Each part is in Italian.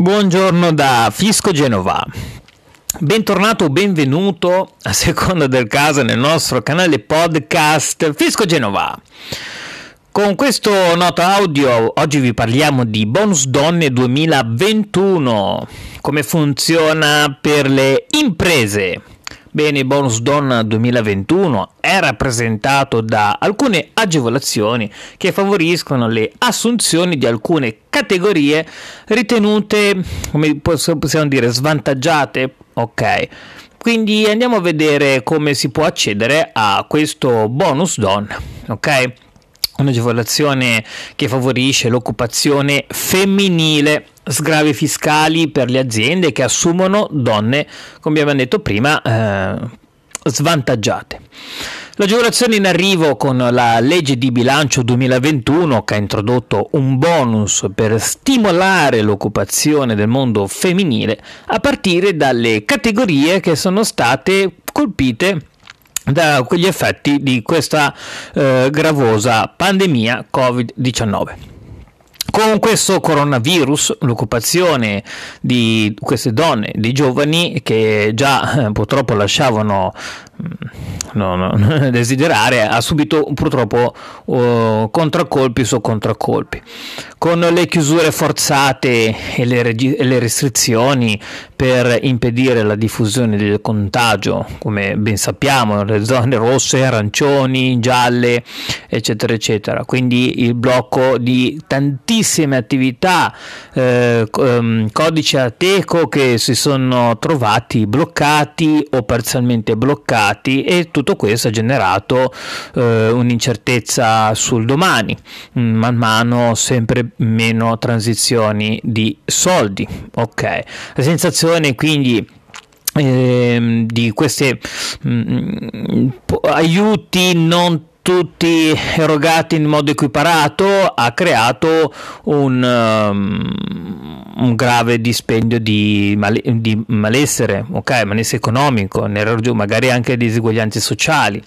Buongiorno da Fisco Genova. Bentornato o benvenuto, a seconda del caso, nel nostro canale podcast Fisco Genova. Con questo noto audio oggi vi parliamo di Bonus Donne 2021, come funziona per le imprese. Bene, bonus donna 2021 è rappresentato da alcune agevolazioni che favoriscono le assunzioni di alcune categorie ritenute, come possiamo dire, svantaggiate. Ok. Quindi andiamo a vedere come si può accedere a questo bonus donna. Ok? un'agevolazione che favorisce l'occupazione femminile, sgravi fiscali per le aziende che assumono donne, come abbiamo detto prima, eh, svantaggiate. L'agevolazione in arrivo con la legge di bilancio 2021 che ha introdotto un bonus per stimolare l'occupazione del mondo femminile a partire dalle categorie che sono state colpite da quegli effetti di questa eh, gravosa pandemia Covid-19. Con questo coronavirus, l'occupazione di queste donne, di giovani che già eh, purtroppo lasciavano no, no, desiderare, ha subito purtroppo uh, contraccolpi su contraccolpi. Con le chiusure forzate e le, regi- e le, restrizioni per impedire la diffusione del contagio, come ben sappiamo, le zone rosse, arancioni, gialle, eccetera, eccetera. Quindi il blocco di tantissime attività, eh, ehm, codici Ateco che si sono trovati bloccati o parzialmente bloccati e tutto questo ha generato eh, un'incertezza sul domani, man mano sempre meno transizioni di soldi. Ok, la sensazione quindi ehm, di questi mm, aiuti non tutti erogati in modo equiparato ha creato un, um, un grave dispendio di, male, di malessere, ok, malessere economico, magari anche diseguaglianze sociali.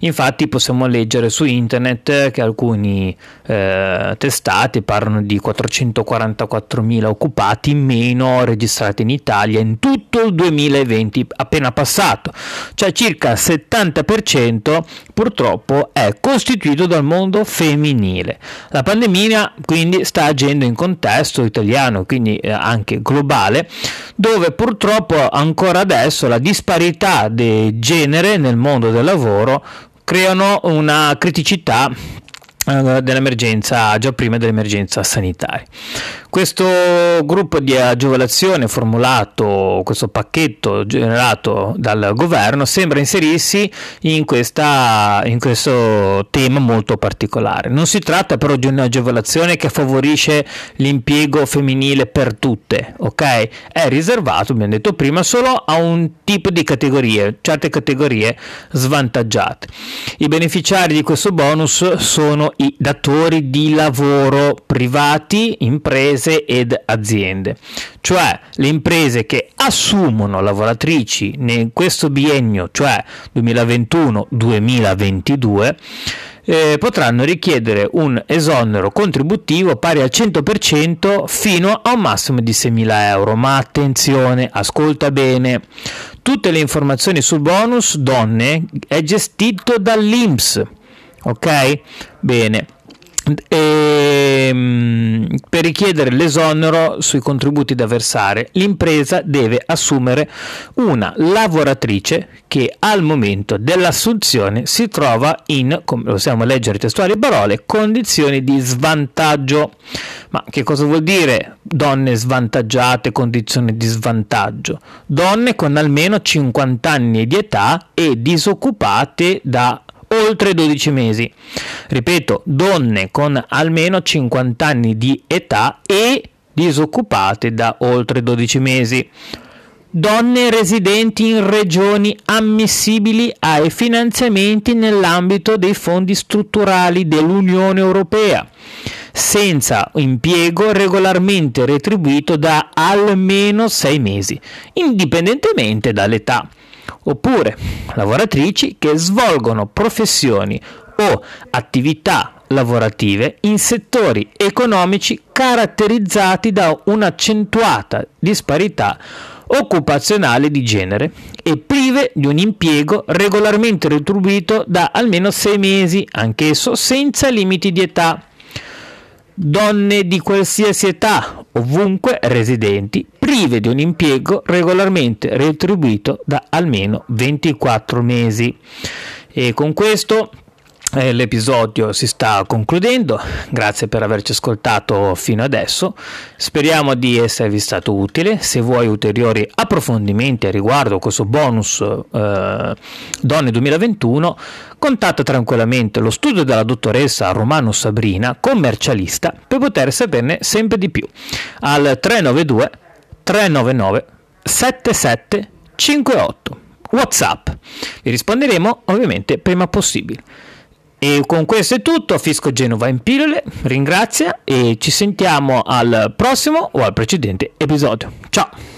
Infatti possiamo leggere su internet che alcuni eh, testati parlano di 444.000 occupati meno registrati in Italia in tutto il 2020 appena passato, cioè circa il 70% purtroppo è costituito dal mondo femminile. La pandemia quindi sta agendo in contesto italiano, quindi eh, anche globale, dove purtroppo ancora adesso la disparità di genere nel mondo del lavoro creano una criticità dell'emergenza già prima dell'emergenza sanitaria. Questo gruppo di agevolazione formulato, questo pacchetto generato dal governo sembra inserirsi in, questa, in questo tema molto particolare. Non si tratta però di un'agevolazione che favorisce l'impiego femminile per tutte, ok? È riservato, abbiamo detto prima, solo a un tipo di categorie, certe categorie svantaggiate. I beneficiari di questo bonus sono i datori di lavoro privati, imprese ed aziende, cioè le imprese che assumono lavoratrici in questo biennio, cioè 2021-2022, eh, potranno richiedere un esonero contributivo pari al 100% fino a un massimo di 6.000 euro. Ma attenzione, ascolta bene, tutte le informazioni sul bonus donne è gestito dall'INPS Ok? Bene. E, ehm, per richiedere l'esonero sui contributi da versare, l'impresa deve assumere una lavoratrice che al momento dell'assunzione si trova in, come possiamo leggere testuali parole, condizioni di svantaggio. Ma che cosa vuol dire donne svantaggiate, condizioni di svantaggio? Donne con almeno 50 anni di età e disoccupate da oltre 12 mesi. Ripeto, donne con almeno 50 anni di età e disoccupate da oltre 12 mesi. Donne residenti in regioni ammissibili ai finanziamenti nell'ambito dei fondi strutturali dell'Unione Europea, senza impiego regolarmente retribuito da almeno 6 mesi, indipendentemente dall'età oppure lavoratrici che svolgono professioni o attività lavorative in settori economici caratterizzati da un'accentuata disparità occupazionale di genere e prive di un impiego regolarmente retribuito da almeno sei mesi, anch'esso senza limiti di età. Donne di qualsiasi età, ovunque residenti, prive di un impiego regolarmente retribuito da almeno 24 mesi. E con questo l'episodio si sta concludendo, grazie per averci ascoltato fino adesso, speriamo di esservi stato utile, se vuoi ulteriori approfondimenti a riguardo questo bonus eh, Donne 2021 contatta tranquillamente lo studio della dottoressa Romano Sabrina, commercialista, per poter saperne sempre di più. Al 392 399 7758 WhatsApp. Vi risponderemo ovviamente prima possibile. E con questo è tutto, Fisco Genova in pillole, ringrazia e ci sentiamo al prossimo o al precedente episodio. Ciao!